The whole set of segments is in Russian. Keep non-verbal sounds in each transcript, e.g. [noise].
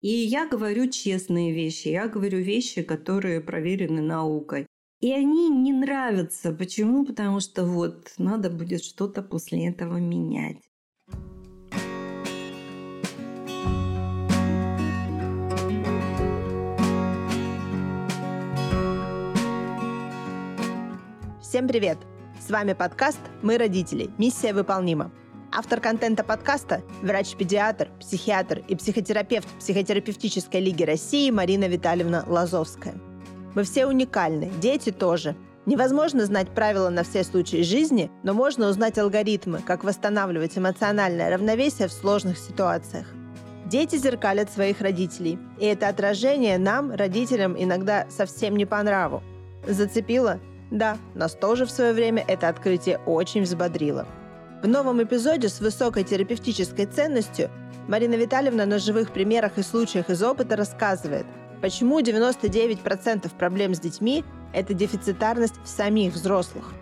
И я говорю честные вещи, я говорю вещи, которые проверены наукой. И они не нравятся. Почему? Потому что вот надо будет что-то после этого менять. Всем привет! С вами подкаст «Мы родители. Миссия выполнима». Автор контента подкаста – врач-педиатр, психиатр и психотерапевт Психотерапевтической лиги России Марина Витальевна Лазовская – мы все уникальны, дети тоже. Невозможно знать правила на все случаи жизни, но можно узнать алгоритмы, как восстанавливать эмоциональное равновесие в сложных ситуациях. Дети зеркалят своих родителей, и это отражение нам, родителям, иногда совсем не по нраву. Зацепило? Да, нас тоже в свое время это открытие очень взбодрило. В новом эпизоде с высокой терапевтической ценностью Марина Витальевна на живых примерах и случаях из опыта рассказывает – Почему 99% проблем с детьми – это дефицитарность в самих взрослых?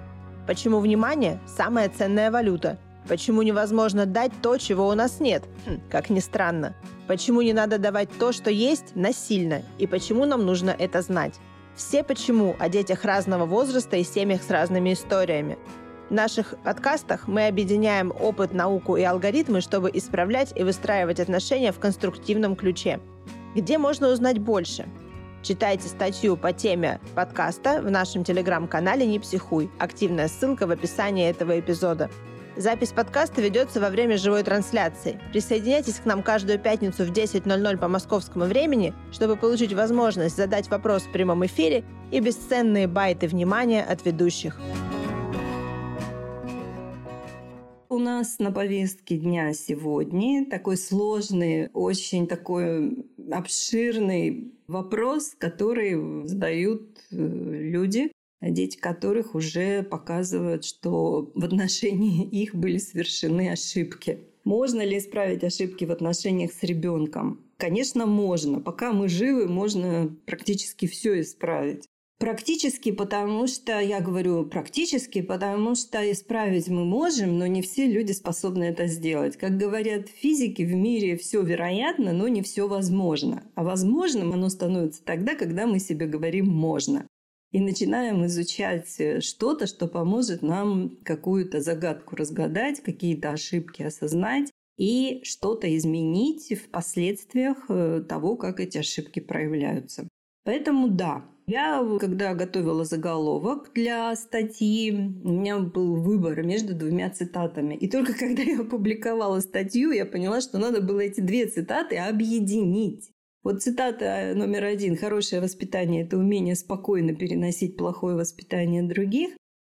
Почему внимание – самая ценная валюта? Почему невозможно дать то, чего у нас нет? Хм, как ни странно. Почему не надо давать то, что есть, насильно? И почему нам нужно это знать? Все почему о детях разного возраста и семьях с разными историями. В наших подкастах мы объединяем опыт, науку и алгоритмы, чтобы исправлять и выстраивать отношения в конструктивном ключе. Где можно узнать больше? Читайте статью по теме подкаста в нашем телеграм-канале «Не психуй». Активная ссылка в описании этого эпизода. Запись подкаста ведется во время живой трансляции. Присоединяйтесь к нам каждую пятницу в 10.00 по московскому времени, чтобы получить возможность задать вопрос в прямом эфире и бесценные байты внимания от ведущих. У нас на повестке дня сегодня такой сложный, очень такой обширный вопрос, который задают э, люди, дети которых уже показывают, что в отношении [laughs] их были совершены ошибки. Можно ли исправить ошибки в отношениях с ребенком? Конечно, можно. Пока мы живы, можно практически все исправить. Практически, потому что, я говорю практически, потому что исправить мы можем, но не все люди способны это сделать. Как говорят физики, в мире все вероятно, но не все возможно. А возможным оно становится тогда, когда мы себе говорим «можно». И начинаем изучать что-то, что поможет нам какую-то загадку разгадать, какие-то ошибки осознать и что-то изменить в последствиях э, того, как эти ошибки проявляются. Поэтому да, я, когда готовила заголовок для статьи, у меня был выбор между двумя цитатами. И только [laughs] когда я опубликовала статью, я поняла, что надо было эти две цитаты объединить. Вот цитата номер один. «Хорошее воспитание – это умение спокойно переносить плохое воспитание других».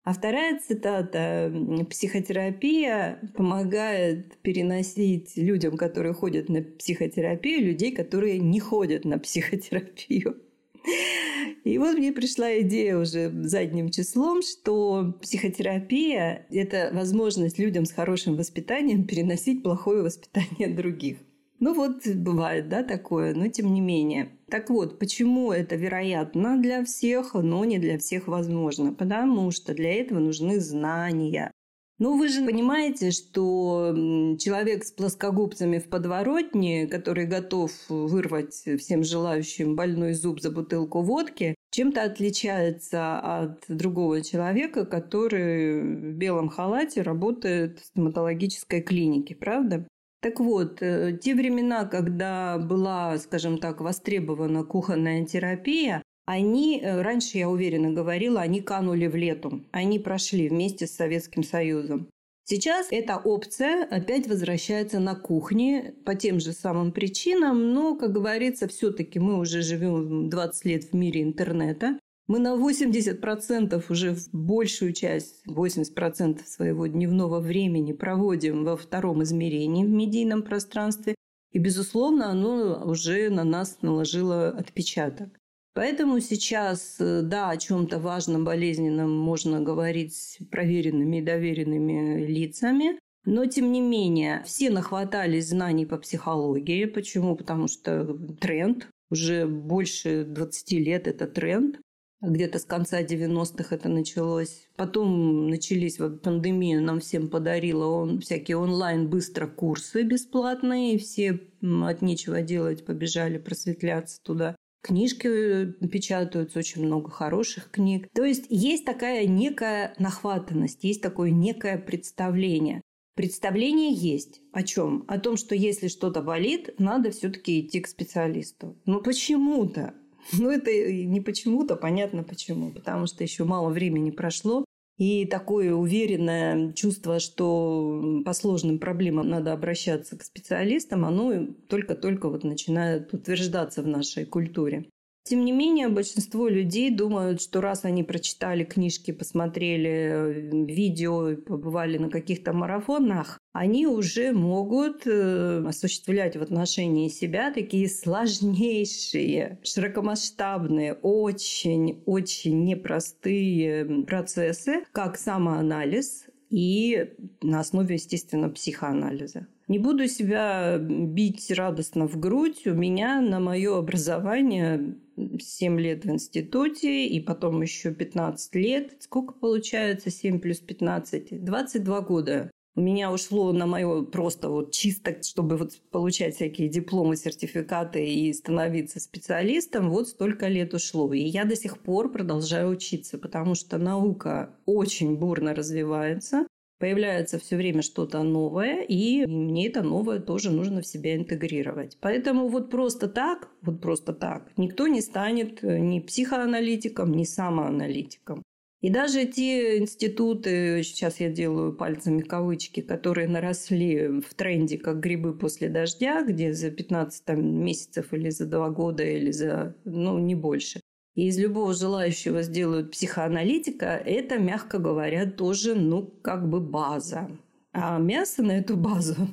А вторая цитата «Психотерапия помогает переносить людям, которые ходят на психотерапию, людей, которые не ходят на психотерапию». [laughs] И вот мне пришла идея уже задним числом, что психотерапия – это возможность людям с хорошим воспитанием [laughs] переносить плохое воспитание [laughs] других. Ну вот бывает, да, такое, но тем не менее. Так вот, почему это вероятно для всех, но не для всех возможно? Потому что для этого нужны знания. Ну, вы же понимаете, что человек с плоскогубцами в подворотне, который готов вырвать всем желающим больной зуб за бутылку водки, чем-то отличается от другого человека, который в белом халате работает в стоматологической клинике, правда? Так вот, э, те времена, когда была, скажем так, востребована кухонная терапия, они, э, раньше я уверенно говорила, они канули в лету. Они прошли вместе с Советским Союзом. Сейчас эта опция опять возвращается на кухне по тем же самым причинам, но, как говорится, все-таки мы уже живем 20 лет в мире интернета. Мы на 80% уже большую часть, 80% своего дневного времени проводим во втором измерении в медийном пространстве. И, безусловно, оно уже на нас наложило отпечаток. Поэтому сейчас, э, да, о чем-то важном, болезненном можно говорить с проверенными и доверенными лицами. Но, тем не менее, все нахватались знаний по психологии. Почему? Потому что тренд. Уже больше 20 лет это тренд. Где-то с конца 90-х это началось. Потом начались вот пандемия, нам всем подарила он всякие онлайн быстро курсы бесплатные, все от нечего делать побежали просветляться туда. Книжки э, печатаются, очень много хороших книг. То есть есть такая некая нахватанность, есть такое некое представление. Представление есть. О чем? О том, что если что-то болит, надо все-таки идти к специалисту. Ну почему-то. [laughs] Ну это не почему-то, понятно почему. Потому что еще мало времени прошло. И такое уверенное чувство, что по сложным проблемам надо обращаться к специалистам, оно только-только вот начинает утверждаться в нашей культуре. Тем не менее, большинство людей думают, что раз они прочитали книжки, посмотрели э, видео, побывали на каких-то марафонах, они уже могут э, осуществлять в отношении себя такие сложнейшие, широкомасштабные, очень-очень непростые процессы, как самоанализ и на основе, естественно, психоанализа. Не буду себя бить радостно в грудь. У меня на мое образование 7 лет в институте, и потом еще 15 лет. Сколько получается 7 плюс 15? 22 года. У меня ушло на мое просто вот чисто, чтобы вот получать всякие дипломы, сертификаты и становиться специалистом, вот столько лет ушло. И я до сих пор продолжаю учиться, потому что наука очень бурно развивается появляется все время что-то новое, и мне это новое тоже нужно в себя интегрировать. Поэтому вот просто так, вот просто так, никто не станет э, ни психоаналитиком, ни самоаналитиком. И даже те институты, сейчас я делаю пальцами кавычки, которые наросли в тренде как грибы после дождя, где за 15 там, месяцев или за два года или за, ну, не больше, и из любого желающего сделают психоаналитика, это, мягко говоря, тоже, ну, как бы база. А мясо на эту базу,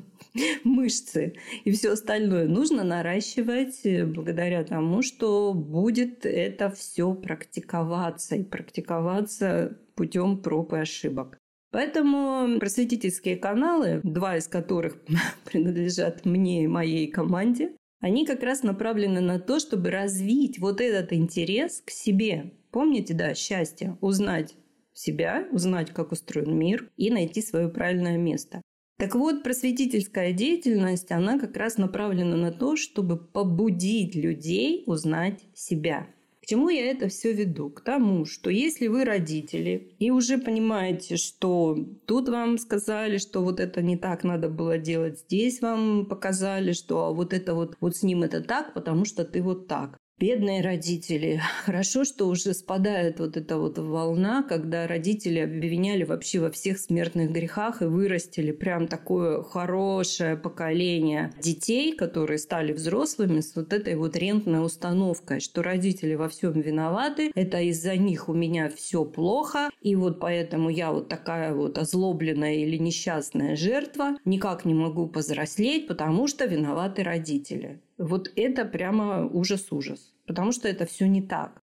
мышцы и все остальное нужно наращивать э, благодаря тому, что будет это все практиковаться и практиковаться путем проб и ошибок. Поэтому просветительские каналы, два из которых [laughs] принадлежат мне и моей команде, они как раз направлены на то, чтобы развить вот этот интерес к себе. Помните, да, счастье, узнать себя, узнать, как устроен мир и найти свое правильное место. Так вот, просветительская деятельность, она как раз направлена на то, чтобы побудить людей узнать себя чему я это все веду? К тому, что если вы родители и уже понимаете, что тут вам сказали, что вот это не так надо было делать, здесь вам показали, что вот это вот, вот с ним это так, потому что ты вот так. Бедные родители. [laughs] Хорошо, что уже спадает вот эта вот волна, когда родители обвиняли вообще во всех смертных грехах и вырастили прям такое хорошее поколение детей, которые стали взрослыми с вот этой вот рентной установкой, что родители во всем виноваты, это из-за них у меня все плохо, и вот поэтому я вот такая вот озлобленная или несчастная жертва, никак не могу повзрослеть, потому что виноваты родители. Вот это прямо ужас-ужас, потому что это все не так.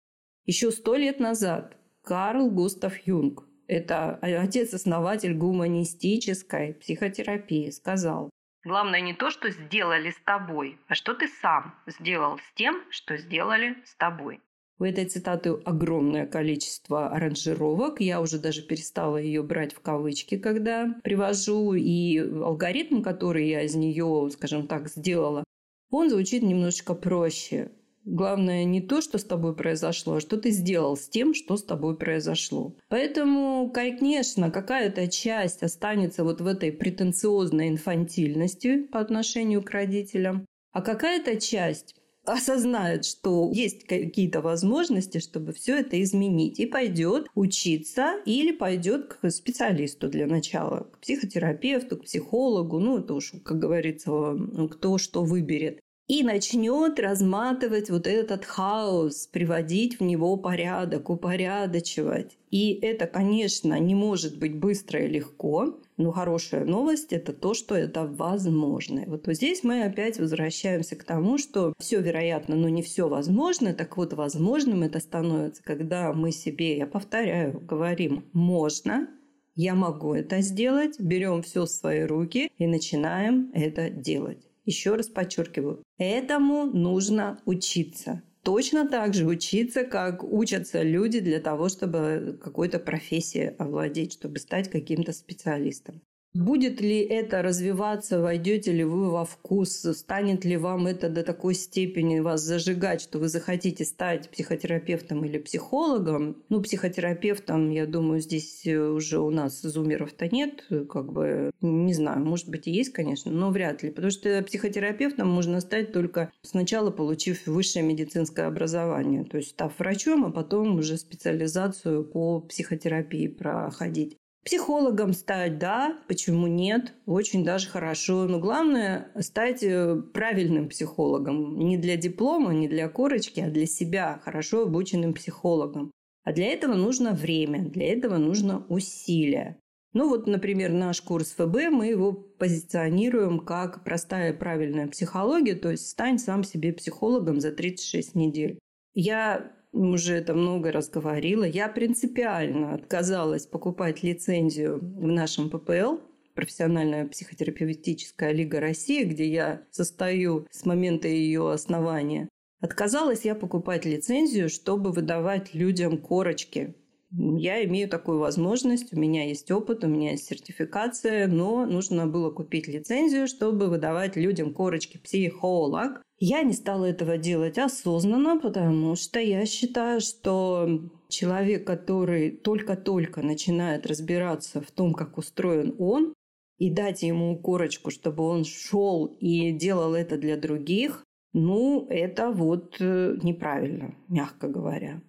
Еще сто лет назад Карл Густав Юнг, это отец-основатель гуманистической психотерапии, сказал, Главное не то, что сделали с тобой, а что ты сам сделал с тем, что сделали с тобой. У этой цитаты огромное количество аранжировок. Я уже даже перестала ее брать в кавычки, когда привожу. И алгоритм, который я из нее, скажем так, сделала, он звучит немножечко проще. Главное не то, что с тобой произошло, а что ты сделал с тем, что с тобой произошло. Поэтому, конечно, какая-то часть останется вот в этой претенциозной инфантильности по отношению к родителям, а какая-то часть осознает, что есть какие-то возможности, чтобы все это изменить, и пойдет учиться или пойдет к специалисту для начала, к психотерапевту, к психологу, ну это уж, как говорится, кто что выберет и начнет разматывать вот этот хаос, приводить в него порядок, упорядочивать. И это, конечно, не может быть быстро и легко, но хорошая новость – это то, что это возможно. Вот здесь мы опять возвращаемся к тому, что все вероятно, но не все возможно. Так вот, возможным это становится, когда мы себе, я повторяю, говорим «можно», я могу это сделать, берем все в свои руки и начинаем это делать. Еще раз подчеркиваю, этому нужно учиться. Точно так же учиться, как учатся люди для того, чтобы какой-то профессией овладеть, чтобы стать каким-то специалистом. Будет ли это развиваться, войдете ли вы во вкус, станет ли вам это до такой степени вас зажигать, что вы захотите стать психотерапевтом или психологом? Ну, психотерапевтом, я думаю, здесь уже у нас зумеров-то нет, как бы, не знаю, может быть и есть, конечно, но вряд ли, потому что психотерапевтом можно стать только сначала получив высшее медицинское образование, то есть став врачом, а потом уже специализацию по психотерапии проходить. Психологом стать, да, почему нет? Очень даже хорошо. Но главное стать э, правильным психологом. Не для диплома, не для корочки, а для себя, хорошо обученным психологом. А для этого нужно время, для этого нужно усилия. Ну вот, например, наш курс ФБ, мы его позиционируем как простая правильная психология, то есть стань сам себе психологом за 36 недель. Я уже это много раз говорила, я принципиально отказалась покупать лицензию в нашем ППЛ, профессиональная психотерапевтическая лига России, где я состою с момента ее основания. Отказалась я покупать лицензию, чтобы выдавать людям корочки. Я имею такую возможность, у меня есть опыт, у меня есть сертификация, но нужно было купить лицензию, чтобы выдавать людям корочки психолог, я не стала этого делать осознанно, потому что я считаю, что человек, который только-только начинает разбираться в том, как устроен он, и дать ему корочку, чтобы он шел и делал это для других, ну, это вот э, неправильно, мягко говоря.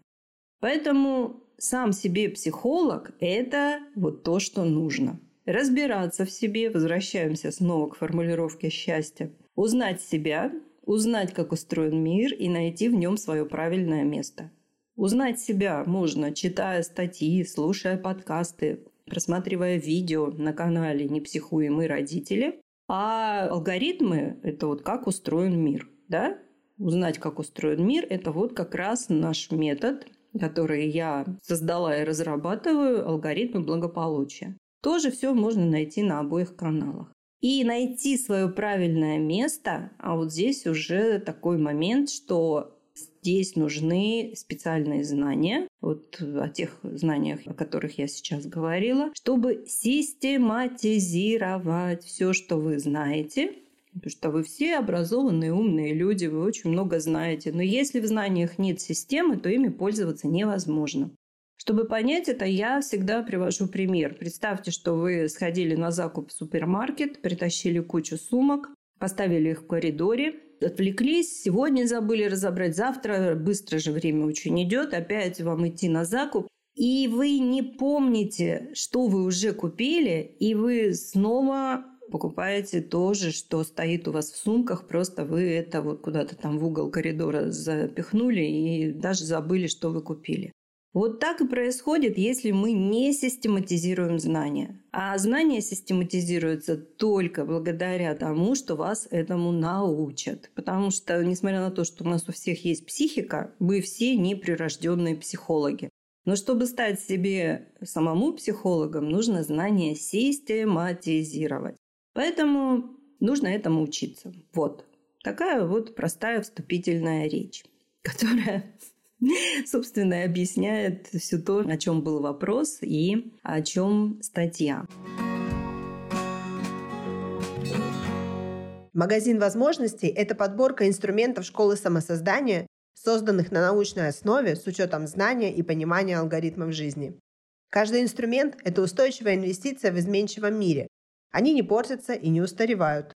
Поэтому сам себе психолог – это вот то, что нужно. Разбираться в себе, возвращаемся снова к формулировке счастья, узнать себя, узнать, как устроен мир и найти в нем свое правильное место. Узнать себя можно, читая статьи, слушая подкасты, просматривая видео на канале «Не психуем мы родители». А алгоритмы – это вот как устроен мир, да? Узнать, как устроен мир – это вот как раз наш метод, который я создала и разрабатываю, алгоритмы благополучия. Тоже все можно найти на обоих каналах и найти свое правильное место. А вот здесь уже такой момент, что здесь нужны специальные знания, вот о тех знаниях, о которых я сейчас говорила, чтобы систематизировать все, что вы знаете, Потому что вы все образованные, умные люди, вы очень много знаете. Но если в знаниях нет системы, то ими пользоваться невозможно. Чтобы понять это, я всегда привожу пример. Представьте, что вы сходили на закуп в супермаркет, притащили кучу сумок, поставили их в коридоре, отвлеклись, сегодня забыли разобрать, завтра быстро же время очень идет, опять вам идти на закуп. И вы не помните, что вы уже купили, и вы снова покупаете то же, что стоит у вас в сумках, просто вы это вот куда-то там в угол коридора запихнули и даже забыли, что вы купили. Вот так и происходит, если мы не систематизируем знания. А знания систематизируются только благодаря тому, что вас этому научат. Потому что, несмотря на то, что у нас у всех есть психика, мы все неприрожденные психологи. Но чтобы стать себе самому психологом, нужно знания систематизировать. Поэтому нужно этому учиться. Вот. Такая вот простая вступительная речь, [laughs] которая собственно, объясняет все то, о чем был вопрос и о чем статья. Магазин возможностей – это подборка инструментов школы самосоздания, созданных на научной основе с учетом знания и понимания алгоритмов жизни. Каждый инструмент – это устойчивая инвестиция в изменчивом мире. Они не портятся и не устаревают.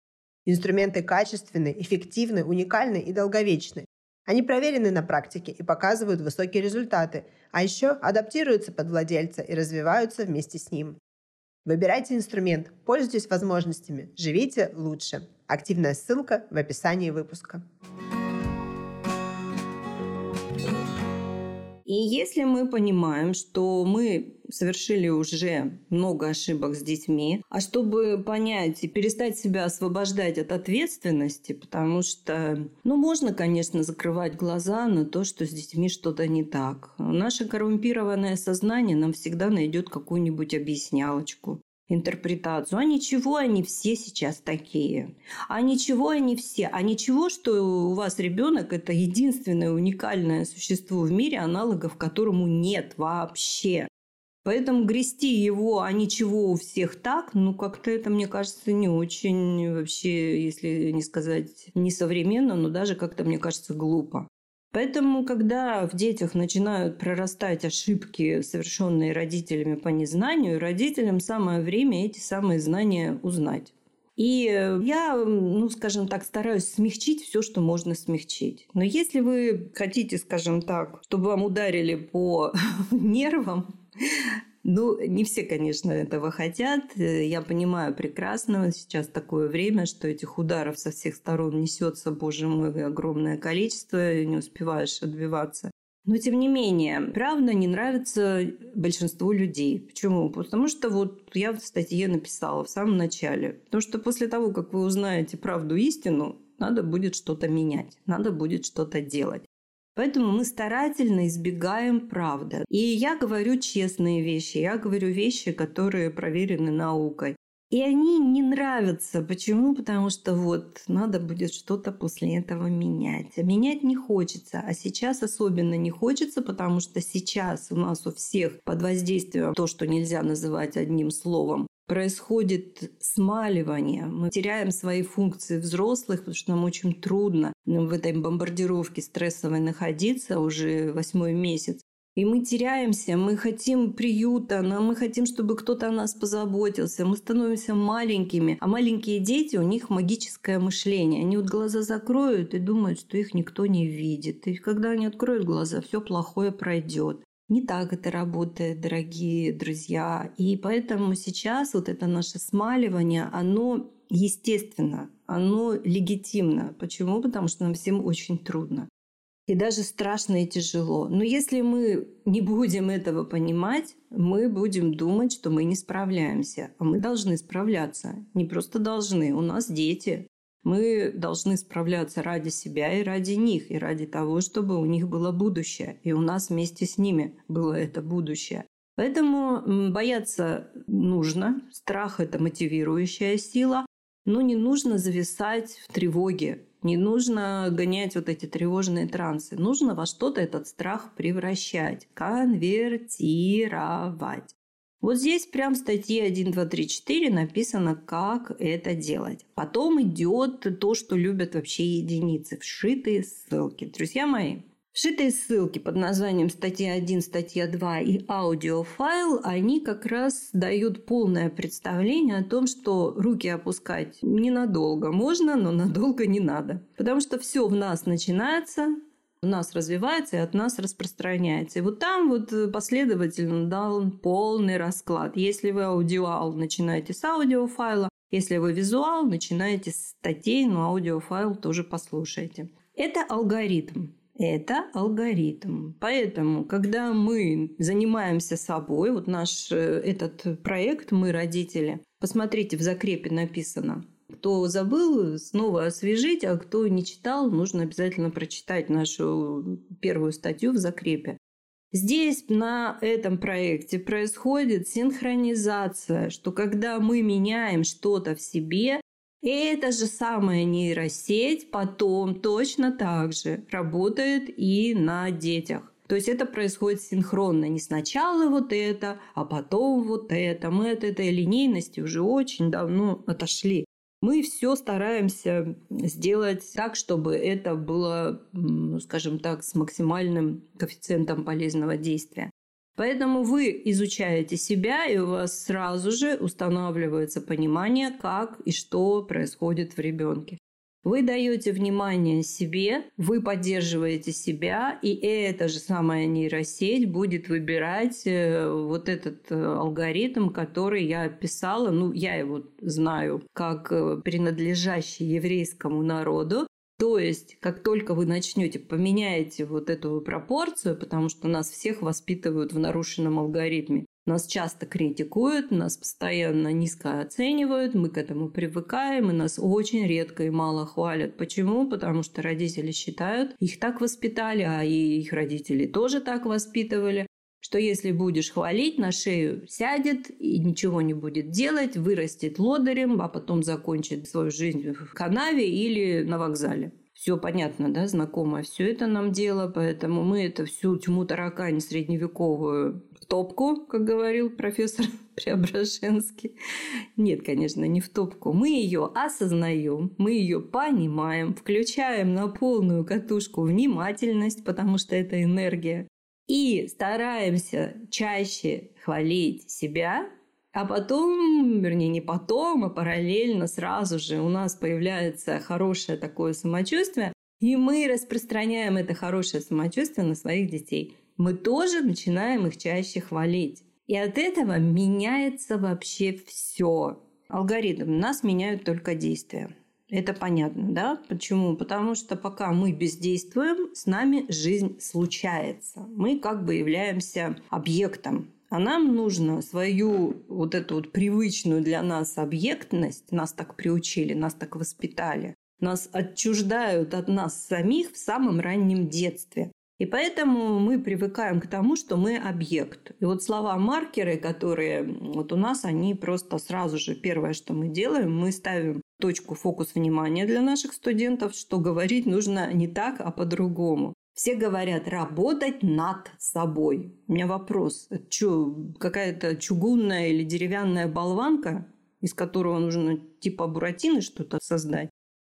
Инструменты качественны, эффективны, уникальны и долговечны. Они проверены на практике и показывают высокие результаты, а еще адаптируются под владельца и развиваются вместе с ним. Выбирайте инструмент, пользуйтесь возможностями, живите лучше. Активная ссылка в описании выпуска. И если мы понимаем, что мы совершили уже много ошибок с детьми, а чтобы понять и перестать себя освобождать от ответственности, потому что, ну, можно, конечно, закрывать глаза на то, что с детьми что-то не так. Наше коррумпированное сознание нам всегда найдет какую-нибудь объяснялочку. Интерпретацию. А ничего, они все сейчас такие. А ничего, они все. А ничего, что у вас ребенок – это единственное уникальное существо в мире, аналогов которому нет вообще. Поэтому грести его, а ничего у всех так, ну как-то это, мне кажется, не очень вообще, если не сказать несовременно, но даже как-то, мне кажется, глупо. Поэтому, когда в детях начинают прорастать ошибки, совершенные родителями по незнанию, родителям самое время эти самые знания узнать. И я, ну, скажем так, стараюсь смягчить все, что можно смягчить. Но если вы хотите, скажем так, чтобы вам ударили по [laughs] нервам, ну, не все, конечно, этого хотят. Я понимаю прекрасно, сейчас такое время, что этих ударов со всех сторон несется, боже мой, огромное количество, и не успеваешь отбиваться. Но, тем не менее, правда не нравится большинству людей. Почему? Потому что вот я в статье написала в самом начале. Потому что после того, как вы узнаете правду истину, надо будет что-то менять, надо будет что-то делать. Поэтому мы старательно избегаем правды. И я говорю честные вещи, я говорю вещи, которые проверены наукой. И они не нравятся. Почему? Потому что вот надо будет что-то после этого менять. А менять не хочется. А сейчас особенно не хочется, потому что сейчас у нас у всех под воздействием то, что нельзя называть одним словом, происходит смаливание. Мы теряем свои функции взрослых, потому что нам очень трудно в этой бомбардировке стрессовой находиться уже восьмой месяц. И мы теряемся, мы хотим приюта, но мы хотим, чтобы кто-то о нас позаботился. Мы становимся маленькими. А маленькие дети, у них магическое мышление. Они вот глаза закроют и думают, что их никто не видит. И когда они откроют глаза, все плохое пройдет. Не так это работает, дорогие друзья. И поэтому сейчас вот это наше смаливание, оно естественно, оно легитимно. Почему? Потому что нам всем очень трудно. И даже страшно и тяжело. Но если мы не будем этого понимать, мы будем думать, что мы не справляемся. А мы должны справляться. Не просто должны. У нас дети. Мы должны справляться ради себя и ради них, и ради того, чтобы у них было будущее, и у нас вместе с ними было это будущее. Поэтому бояться нужно, страх – это мотивирующая сила, но не нужно зависать в тревоге, не нужно гонять вот эти тревожные трансы. Нужно во что-то этот страх превращать, конвертировать. Вот здесь прям в статье 1, 2, 3, 4 написано, как это делать. Потом идет то, что любят вообще единицы, вшитые ссылки. Друзья мои, Вшитые ссылки под названием статья 1, статья 2 и аудиофайл, они как раз дают полное представление о том, что руки опускать ненадолго можно, но надолго не надо. Потому что все в нас начинается у нас развивается и от нас распространяется. И вот там вот э, последовательно дал полный расклад. Если вы аудиал, начинаете с аудиофайла. Если вы визуал, начинаете с статей, но аудиофайл тоже послушайте. Это алгоритм. Это алгоритм. Поэтому, когда мы занимаемся собой, вот наш э, этот проект «Мы родители», посмотрите, в закрепе написано кто забыл, снова освежить, а кто не читал, нужно обязательно прочитать нашу первую статью в закрепе. Здесь на этом проекте происходит синхронизация, что когда мы меняем что-то в себе, эта же самая нейросеть потом точно так же работает и на детях. То есть это происходит синхронно. Не сначала вот это, а потом вот это. Мы от этой линейности уже очень давно отошли мы все стараемся сделать так, чтобы это было, ну, скажем так, с максимальным коэффициентом полезного действия. Поэтому вы изучаете себя, и у вас сразу же устанавливается понимание, как и что происходит в ребенке. Вы даете внимание себе, вы поддерживаете себя, и эта же самая нейросеть будет выбирать э, вот этот э, алгоритм, который я описала. Ну, я его знаю как э, принадлежащий еврейскому народу. То есть, как только вы начнете, поменяете вот эту пропорцию, потому что нас всех воспитывают в нарушенном алгоритме, нас часто критикуют, нас постоянно низко оценивают, мы к этому привыкаем, и нас очень редко и мало хвалят. Почему? Потому что родители считают, их так воспитали, а и их родители тоже так воспитывали, что если будешь хвалить, на шею сядет и ничего не будет делать, вырастет лодырем, а потом закончит свою жизнь в канаве или на вокзале. Все понятно, да, знакомо все это нам дело, поэтому мы это всю тьму таракань средневековую в топку, как говорил профессор [laughs] Преображенский. Нет, конечно, не в топку. Мы ее осознаем, мы ее понимаем, включаем на полную катушку внимательность, потому что это энергия, и стараемся чаще хвалить себя, а потом, вернее, не потом, а параллельно сразу же у нас появляется хорошее такое самочувствие, и мы распространяем это хорошее самочувствие на своих детей. Мы тоже начинаем их чаще хвалить. И от этого меняется вообще все. Алгоритм. Нас меняют только действия. Это понятно, да? Почему? Потому что пока мы бездействуем, с нами жизнь случается. Мы как бы являемся объектом. А нам нужно свою вот эту вот привычную для нас объектность, нас так приучили, нас так воспитали, нас отчуждают от нас самих в самом раннем детстве. И поэтому мы привыкаем к тому, что мы объект. И вот слова маркеры, которые вот у нас, они просто сразу же первое, что мы делаем, мы ставим точку фокус внимания для наших студентов, что говорить нужно не так, а по-другому. Все говорят работать над собой. У меня вопрос. Что, какая-то чугунная или деревянная болванка, из которого нужно типа буратины что-то создать?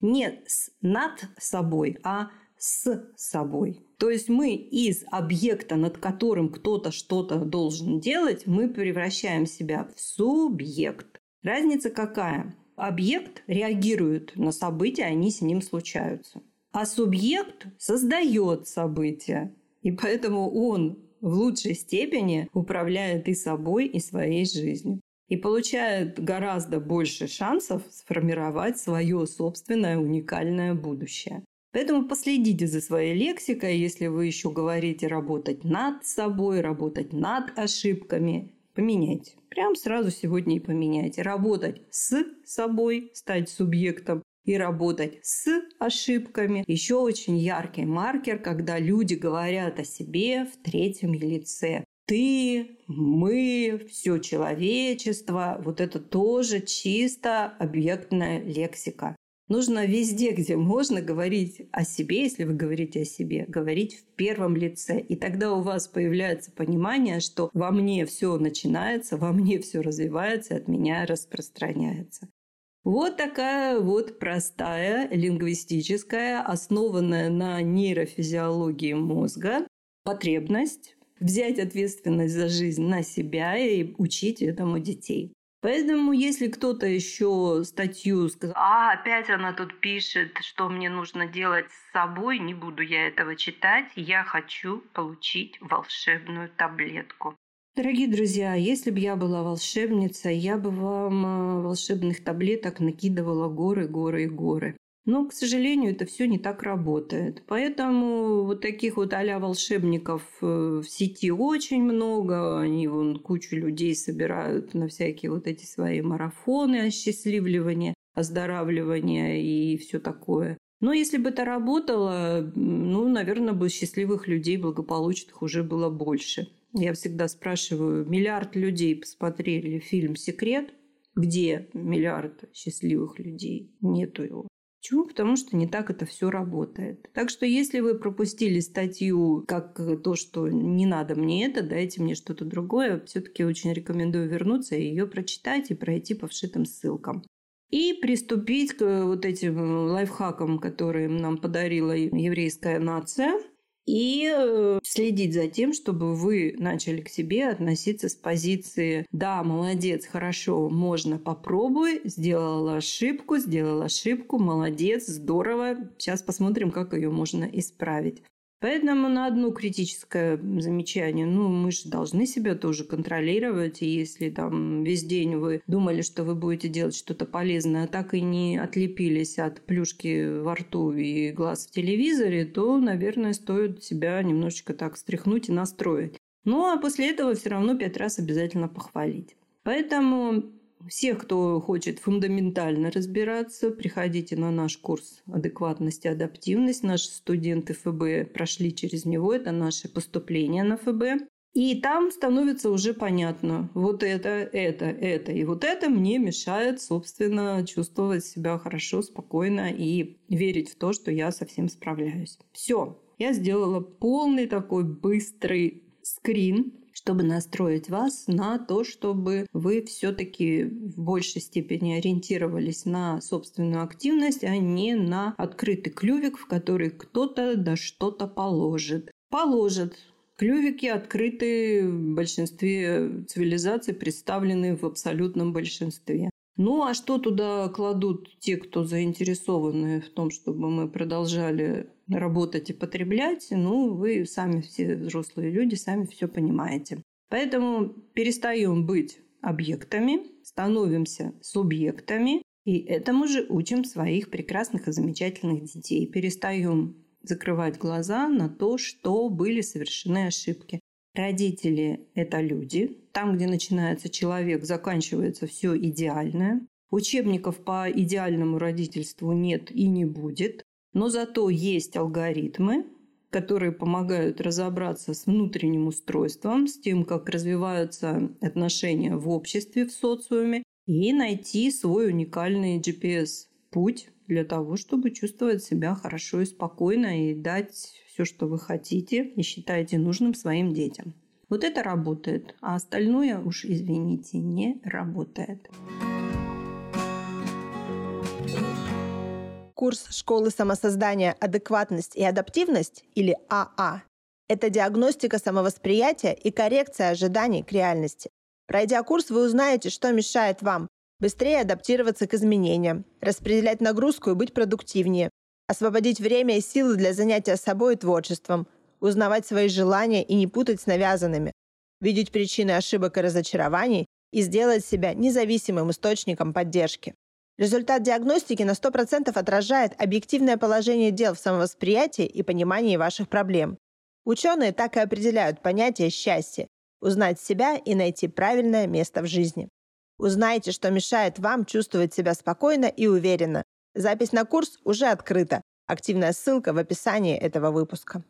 Нет, с над собой, а с собой. То есть мы из объекта, над которым кто-то что-то должен делать, мы превращаем себя в субъект. Разница какая? объект реагирует на события, они с ним случаются. А субъект создает события. И поэтому он в лучшей степени управляет и собой, и своей жизнью. И получает гораздо больше шансов сформировать свое собственное уникальное будущее. Поэтому последите за своей лексикой, если вы еще говорите работать над собой, работать над ошибками. Поменяйте. Прям сразу сегодня и поменяйте. Работать с собой, стать субъектом и работать с ошибками. Еще очень яркий маркер, когда люди говорят о себе в третьем лице. Ты, мы, все человечество. Вот это тоже чисто объектная лексика. Нужно везде, где можно говорить о себе, если вы говорите о себе, говорить в первом лице. И тогда у вас появляется понимание, что во мне все начинается, во мне все развивается, от меня распространяется. Вот такая вот простая лингвистическая, основанная на нейрофизиологии мозга, потребность взять ответственность за жизнь на себя и учить этому детей. Поэтому, если кто-то еще статью сказал, а опять она тут пишет, что мне нужно делать с собой, не буду я этого читать, я хочу получить волшебную таблетку. Дорогие друзья, если бы я была волшебницей, я бы вам э, волшебных таблеток накидывала горы, горы и горы. Но, к сожалению, это все не так работает. Поэтому вот таких вот а волшебников э, в сети очень много. Они вон кучу людей собирают на всякие вот эти свои марафоны осчастливливания, оздоравливания и все такое. Но если бы это работало, ну, наверное, бы счастливых людей, благополучных уже было больше. Я всегда спрашиваю, миллиард людей посмотрели фильм «Секрет», где миллиард счастливых людей? Нету его. Почему? Потому что не так это все работает. Так что если вы пропустили статью как то, что не надо мне это, дайте мне что-то другое, все-таки очень рекомендую вернуться и ее прочитать и пройти по вшитым ссылкам. И приступить к вот этим лайфхакам, которые нам подарила еврейская нация – и э, следить за тем, чтобы вы начали к себе относиться с позиции «да, молодец, хорошо, можно, попробуй, сделала ошибку, сделала ошибку, молодец, здорово, сейчас посмотрим, как ее можно исправить». Поэтому на одно критическое замечание, ну, мы же должны себя тоже контролировать. И если там весь день вы думали, что вы будете делать что-то полезное, а так и не отлепились от плюшки во рту и глаз в телевизоре, то, наверное, стоит себя немножечко так встряхнуть и настроить. Ну, а после этого все равно пять раз обязательно похвалить. Поэтому всех, кто хочет фундаментально разбираться, приходите на наш курс «Адекватность и адаптивность». Наши студенты ФБ прошли через него. Это наше поступление на ФБ. И там становится уже понятно, вот это, это, это и вот это мне мешает, собственно, чувствовать себя хорошо, спокойно и верить в то, что я совсем справляюсь. Все, я сделала полный такой быстрый скрин, чтобы настроить вас на то, чтобы вы все-таки в большей степени ориентировались на собственную активность, а не на открытый клювик, в который кто-то да что-то положит. Положит, Клювики открыты в большинстве цивилизаций, представлены в абсолютном большинстве. Ну а что туда кладут те, кто заинтересованы в том, чтобы мы продолжали работать и потреблять, ну вы сами все взрослые люди, сами все понимаете. Поэтому перестаем быть объектами, становимся субъектами, и этому же учим своих прекрасных и замечательных детей. Перестаем закрывать глаза на то, что были совершены ошибки. Родители – это люди. Там, где начинается человек, заканчивается все идеальное. Учебников по идеальному родительству нет и не будет. Но зато есть алгоритмы, которые помогают разобраться с внутренним устройством, с тем, как развиваются отношения в обществе, в социуме, и найти свой уникальный GPS-путь для того, чтобы чувствовать себя хорошо и спокойно и дать все, что вы хотите и считаете нужным своим детям. Вот это работает, а остальное уж, извините, не работает. Курс школы самосоздания «Адекватность и адаптивность» или АА а – это диагностика самовосприятия и коррекция ожиданий к реальности. Пройдя курс, вы узнаете, что мешает вам быстрее адаптироваться к изменениям, распределять нагрузку и быть продуктивнее, освободить время и силы для занятия собой и творчеством, узнавать свои желания и не путать с навязанными, видеть причины ошибок и разочарований и сделать себя независимым источником поддержки. Результат диагностики на 100% отражает объективное положение дел в самовосприятии и понимании ваших проблем. Ученые так и определяют понятие счастья – узнать себя и найти правильное место в жизни. Узнайте, что мешает вам чувствовать себя спокойно и уверенно. Запись на курс уже открыта. Активная ссылка в описании этого выпуска.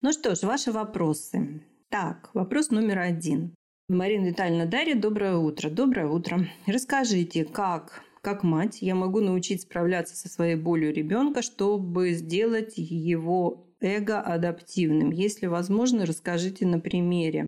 Ну что ж, ваши вопросы. Так, вопрос номер один. Марина Витальевна Дарья, доброе утро. Доброе утро. Расскажите, как как мать я могу научить справляться со своей болью ребенка, чтобы сделать его эго адаптивным. Если возможно, расскажите на примере.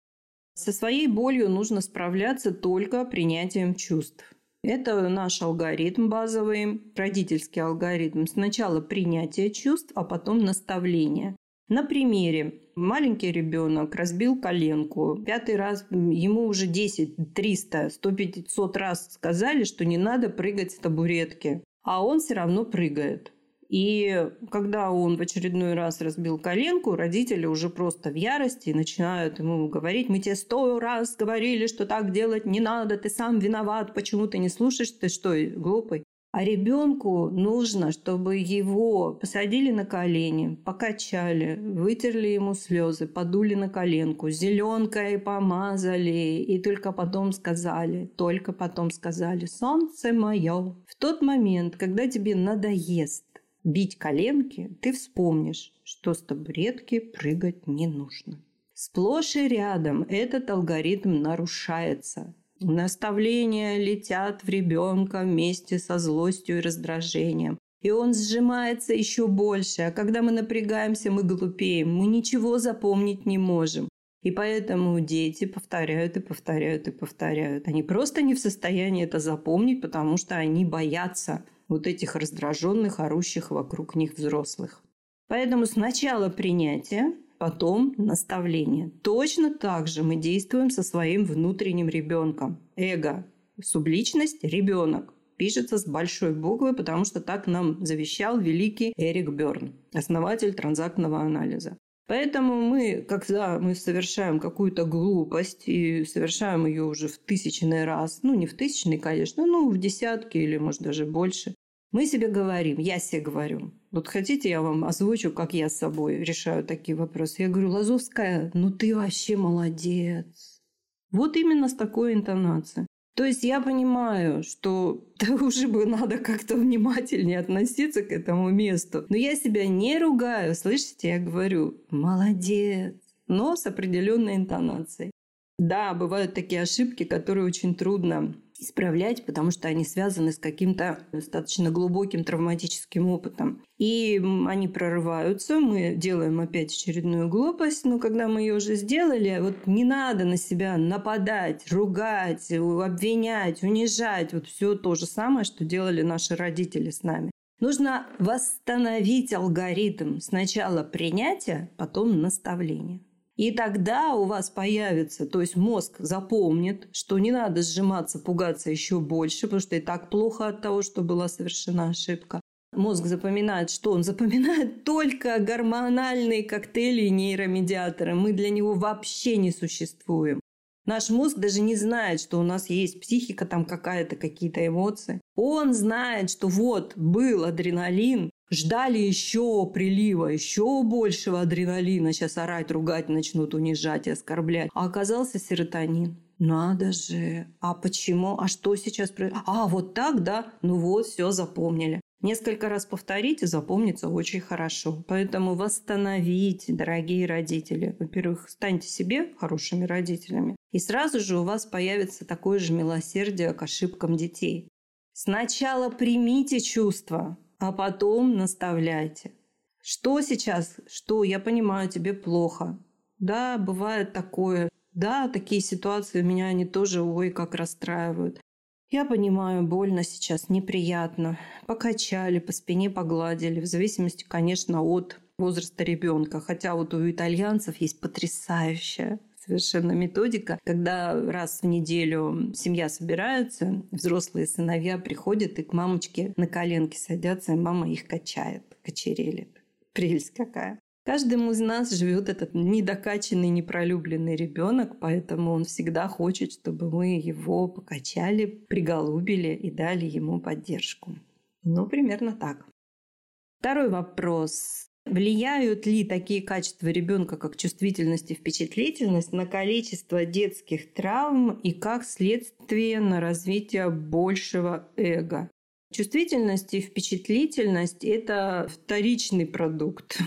Со своей болью нужно справляться только принятием чувств. Это наш алгоритм базовый, родительский алгоритм. Сначала принятие чувств, а потом наставление. На примере. Маленький ребенок разбил коленку. Пятый раз ему уже 10, 300, 100, 500 раз сказали, что не надо прыгать с табуретки. А он все равно прыгает. И когда он в очередной раз разбил коленку, родители уже просто в ярости начинают ему говорить, мы тебе сто раз говорили, что так делать не надо, ты сам виноват, почему ты не слушаешь, ты что, глупый? А ребенку нужно, чтобы его посадили на колени, покачали, вытерли ему слезы, подули на коленку, зеленкой помазали, и только потом сказали, только потом сказали, солнце мое. В тот момент, когда тебе надоест бить коленки, ты вспомнишь, что с табуретки прыгать не нужно. Сплошь и рядом этот алгоритм нарушается. Наставления летят в ребенка вместе со злостью и раздражением. И он сжимается еще больше, а когда мы напрягаемся, мы глупеем, мы ничего запомнить не можем. И поэтому дети повторяют и повторяют и повторяют. Они просто не в состоянии это запомнить, потому что они боятся – вот этих раздраженных, орущих вокруг них взрослых. Поэтому сначала принятие, потом наставление. Точно так же мы действуем со своим внутренним ребенком. Эго, субличность, ребенок. Пишется с большой буквы, потому что так нам завещал великий Эрик Берн, основатель транзактного анализа. Поэтому мы, когда мы совершаем какую-то глупость и совершаем ее уже в тысячный раз, ну не в тысячный, конечно, ну в десятки или может даже больше, мы себе говорим, я себе говорю, вот хотите, я вам озвучу, как я с собой решаю такие вопросы. Я говорю, Лазовская, ну ты вообще молодец. Вот именно с такой интонацией. То есть я понимаю, что [laughs] да уже бы надо как-то внимательнее относиться к этому месту. Но я себя не ругаю, слышите, я говорю, молодец, но с определенной интонацией. Да, бывают такие ошибки, которые очень трудно исправлять, потому что они связаны с каким-то достаточно глубоким травматическим опытом. И они прорываются, мы делаем опять очередную глупость, но когда мы ее уже сделали, вот не надо на себя нападать, ругать, обвинять, унижать. Вот все то же самое, что делали наши родители с нами. Нужно восстановить алгоритм. Сначала принятие, потом наставление. И тогда у вас появится, то есть мозг запомнит, что не надо сжиматься, пугаться еще больше, потому что и так плохо от того, что была совершена ошибка. Мозг запоминает, что он запоминает [laughs] только гормональные коктейли и нейромедиаторы. Мы для него вообще не существуем. Наш мозг даже не знает, что у нас есть психика, там какая-то, какие-то эмоции. Он знает, что вот был адреналин, ждали еще прилива, еще большего адреналина. Сейчас орать, ругать начнут, унижать и оскорблять. А оказался серотонин. Надо же. А почему? А что сейчас? А, вот так, да? Ну вот, все запомнили. Несколько раз повторить и запомнится очень хорошо. Поэтому восстановите, дорогие родители. Во-первых, станьте себе хорошими родителями. И сразу же у вас появится такое же милосердие к ошибкам детей. Сначала примите чувства, а потом наставляйте. Что сейчас? Что? Я понимаю, тебе плохо. Да, бывает такое. Да, такие ситуации меня они тоже, ой, как расстраивают. Я понимаю, больно сейчас, неприятно. Покачали, по спине погладили, в зависимости, конечно, от возраста ребенка. Хотя вот у итальянцев есть потрясающая совершенно методика, когда раз в неделю семья собирается, взрослые сыновья приходят и к мамочке на коленки садятся, и мама их качает, кочерелит. Прелесть какая. Каждому из нас живет этот недокачанный, непролюбленный ребенок, поэтому он всегда хочет, чтобы мы его покачали, приголубили и дали ему поддержку. Ну, примерно так. Второй вопрос. Влияют ли такие качества ребенка, как чувствительность и впечатлительность, на количество детских травм и как следствие на развитие большего эго? Чувствительность и впечатлительность – это вторичный продукт.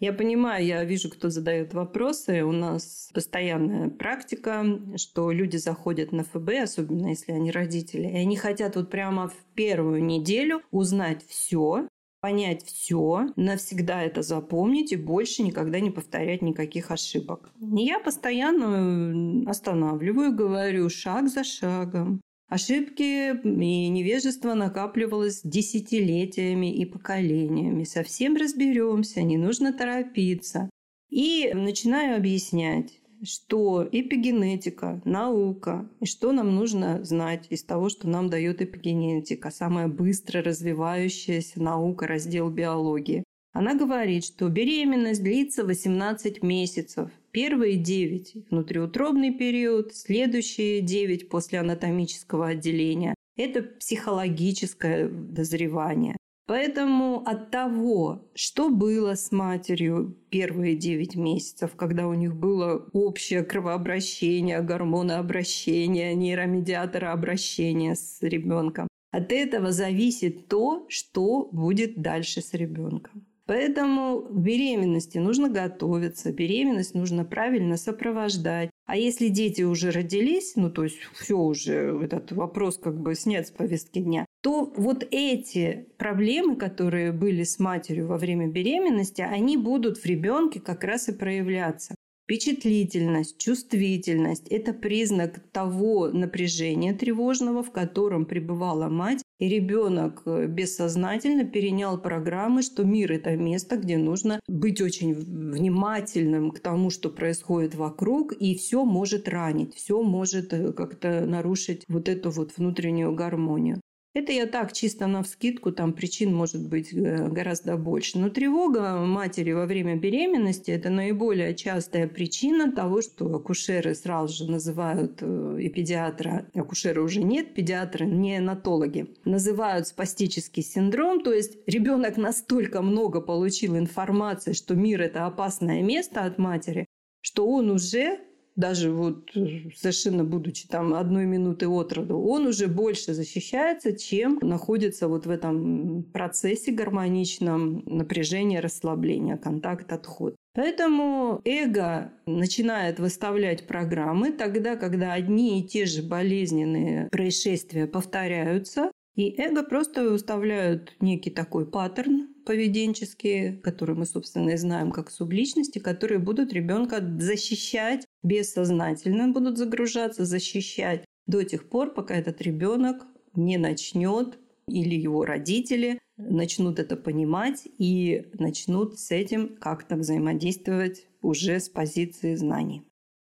Я понимаю, я вижу, кто задает вопросы. У нас постоянная практика, что люди заходят на ФБ, особенно если они родители, и они хотят вот прямо в первую неделю узнать все, понять все, навсегда это запомнить и больше никогда не повторять никаких ошибок. Я постоянно останавливаю, говорю шаг за шагом. Ошибки и невежество накапливалось десятилетиями и поколениями. Совсем разберемся, не нужно торопиться. И начинаю объяснять что эпигенетика, наука, и что нам нужно знать из того, что нам дает эпигенетика, самая быстро развивающаяся наука, раздел биологии. Она говорит, что беременность длится 18 месяцев. Первые 9 – внутриутробный период, следующие 9 после анатомического отделения – это психологическое дозревание. Поэтому от того, что было с матерью первые 9 месяцев, когда у них было общее кровообращение, гормонообращение, нейромедиаторообращение с ребенком, от этого зависит то, что будет дальше с ребенком. Поэтому беременности нужно готовиться, беременность нужно правильно сопровождать. А если дети уже родились, ну то есть все уже, этот вопрос как бы снят с повестки дня, то вот эти проблемы, которые были с матерью во время беременности, они будут в ребенке как раз и проявляться. Впечатлительность, чувствительность – это признак того напряжения тревожного, в котором пребывала мать, и ребенок э, бессознательно перенял программы, что мир – это место, где нужно быть очень внимательным к тому, что происходит вокруг, и все может ранить, все может э, как-то нарушить вот эту вот внутреннюю гармонию. Это я так, чисто на вскидку, там причин может быть э, гораздо больше. Но тревога матери во время беременности – это наиболее частая причина того, что акушеры сразу же называют э, и педиатра, акушеры уже нет, педиатры, неонатологи, называют спастический синдром, то есть ребенок настолько много получил информации, что мир – это опасное место от матери, что он уже даже вот э, совершенно будучи там одной минуты от роду, он уже больше защищается, чем находится вот в этом процессе гармоничном напряжения, расслабления, контакт, отход. Поэтому эго начинает выставлять программы тогда, когда одни и те же болезненные происшествия повторяются, и эго просто выставляют некий такой паттерн поведенческий, который мы, собственно, и знаем как субличности, которые будут ребенка защищать бессознательно, будут загружаться, защищать до тех пор, пока этот ребенок не начнет или его родители начнут это понимать и начнут с этим как-то взаимодействовать уже с позиции знаний.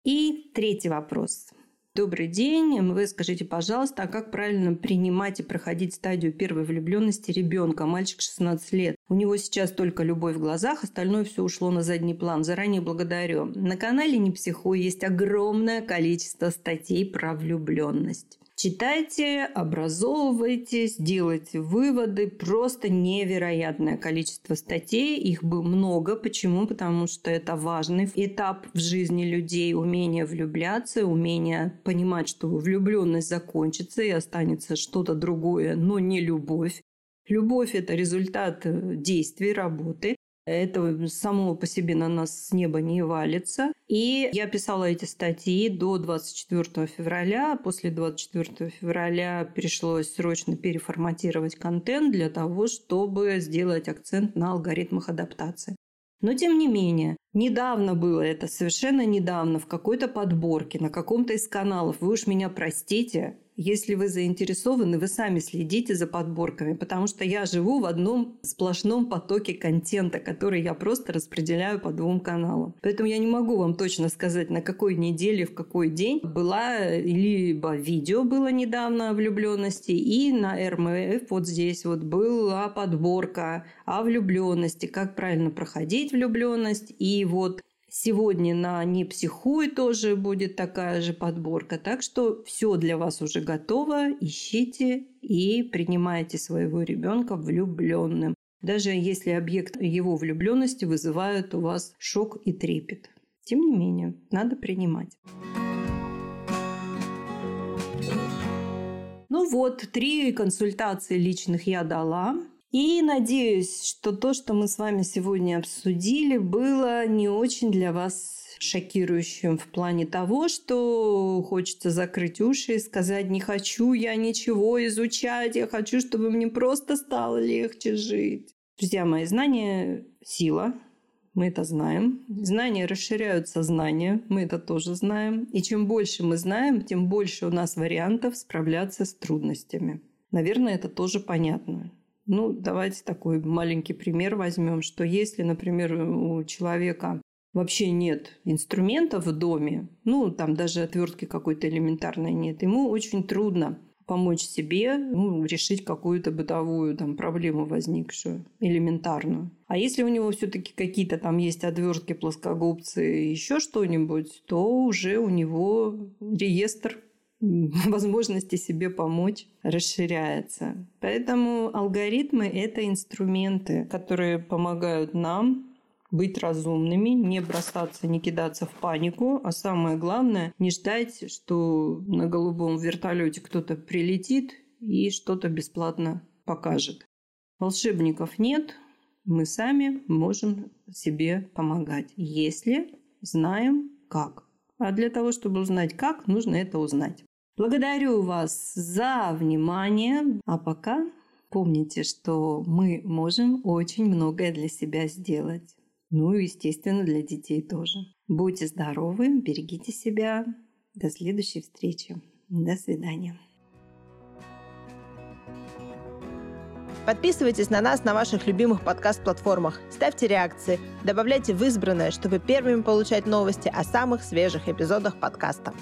И третий вопрос. Добрый день. Вы скажите, пожалуйста, а как правильно принимать и проходить стадию первой влюбленности ребенка? Мальчик 16 лет. У него сейчас только любовь в глазах, остальное все ушло на задний план. Заранее благодарю. На канале Не психу есть огромное количество статей про влюбленность. Читайте, образовывайтесь, делайте выводы. Просто невероятное количество статей. Их бы много. Почему? Потому что это важный этап в жизни людей. Умение влюбляться, умение понимать, что влюбленность закончится и останется что-то другое, но не любовь. Любовь – это результат действий, работы. Это само по себе на нас с неба не валится. И я писала эти статьи до 24 февраля. После 24 февраля пришлось срочно переформатировать контент для того, чтобы сделать акцент на алгоритмах адаптации. Но тем не менее, недавно было это, совершенно недавно, в какой-то подборке, на каком-то из каналов. Вы уж меня простите, если вы заинтересованы, вы сами следите за подборками, потому что я живу в одном сплошном потоке контента, который я просто распределяю по двум каналам. Поэтому я не могу вам точно сказать, на какой неделе, в какой день была либо видео было недавно о влюбленности, и на РМФ вот здесь вот была подборка о влюбленности, как правильно проходить влюбленность. И вот Сегодня на «Не психуй» тоже будет такая же подборка. Так что все для вас уже готово. Ищите и принимайте своего ребенка влюбленным. Даже если объект его влюбленности вызывает у вас шок и трепет. Тем не менее, надо принимать. Ну вот, три консультации личных я дала. И надеюсь, что то, что мы с вами сегодня обсудили, было не очень для вас шокирующим в плане того, что хочется закрыть уши и сказать «не хочу я ничего изучать, я хочу, чтобы мне просто стало легче жить». Друзья мои, знания – сила, мы это знаем. Знания расширяют сознание, мы это тоже знаем. И чем больше мы знаем, тем больше у нас вариантов справляться с трудностями. Наверное, это тоже понятно. Ну, давайте такой маленький пример возьмем, что если, например, у человека вообще нет инструментов в доме, ну, там даже отвертки какой-то элементарной нет, ему очень трудно помочь себе ну, решить какую-то бытовую там, проблему возникшую, элементарную. А если у него все-таки какие-то там есть отвертки, плоскогубцы, еще что-нибудь, то уже у него реестр [laughs] возможности себе помочь расширяется. Поэтому алгоритмы — это инструменты, которые помогают нам быть разумными, не бросаться, не кидаться в панику, а самое главное, не ждать, что на голубом вертолете кто-то прилетит и что-то бесплатно покажет. Волшебников нет, мы сами можем себе помогать, если знаем как. А для того, чтобы узнать как, нужно это узнать. Благодарю вас за внимание. А пока помните, что мы можем очень многое для себя сделать. Ну и, естественно, для детей тоже. Будьте здоровы, берегите себя. До следующей встречи. До свидания. Подписывайтесь на нас на ваших любимых подкаст-платформах, ставьте реакции, добавляйте в избранное, чтобы первыми получать новости о самых свежих эпизодах подкаста.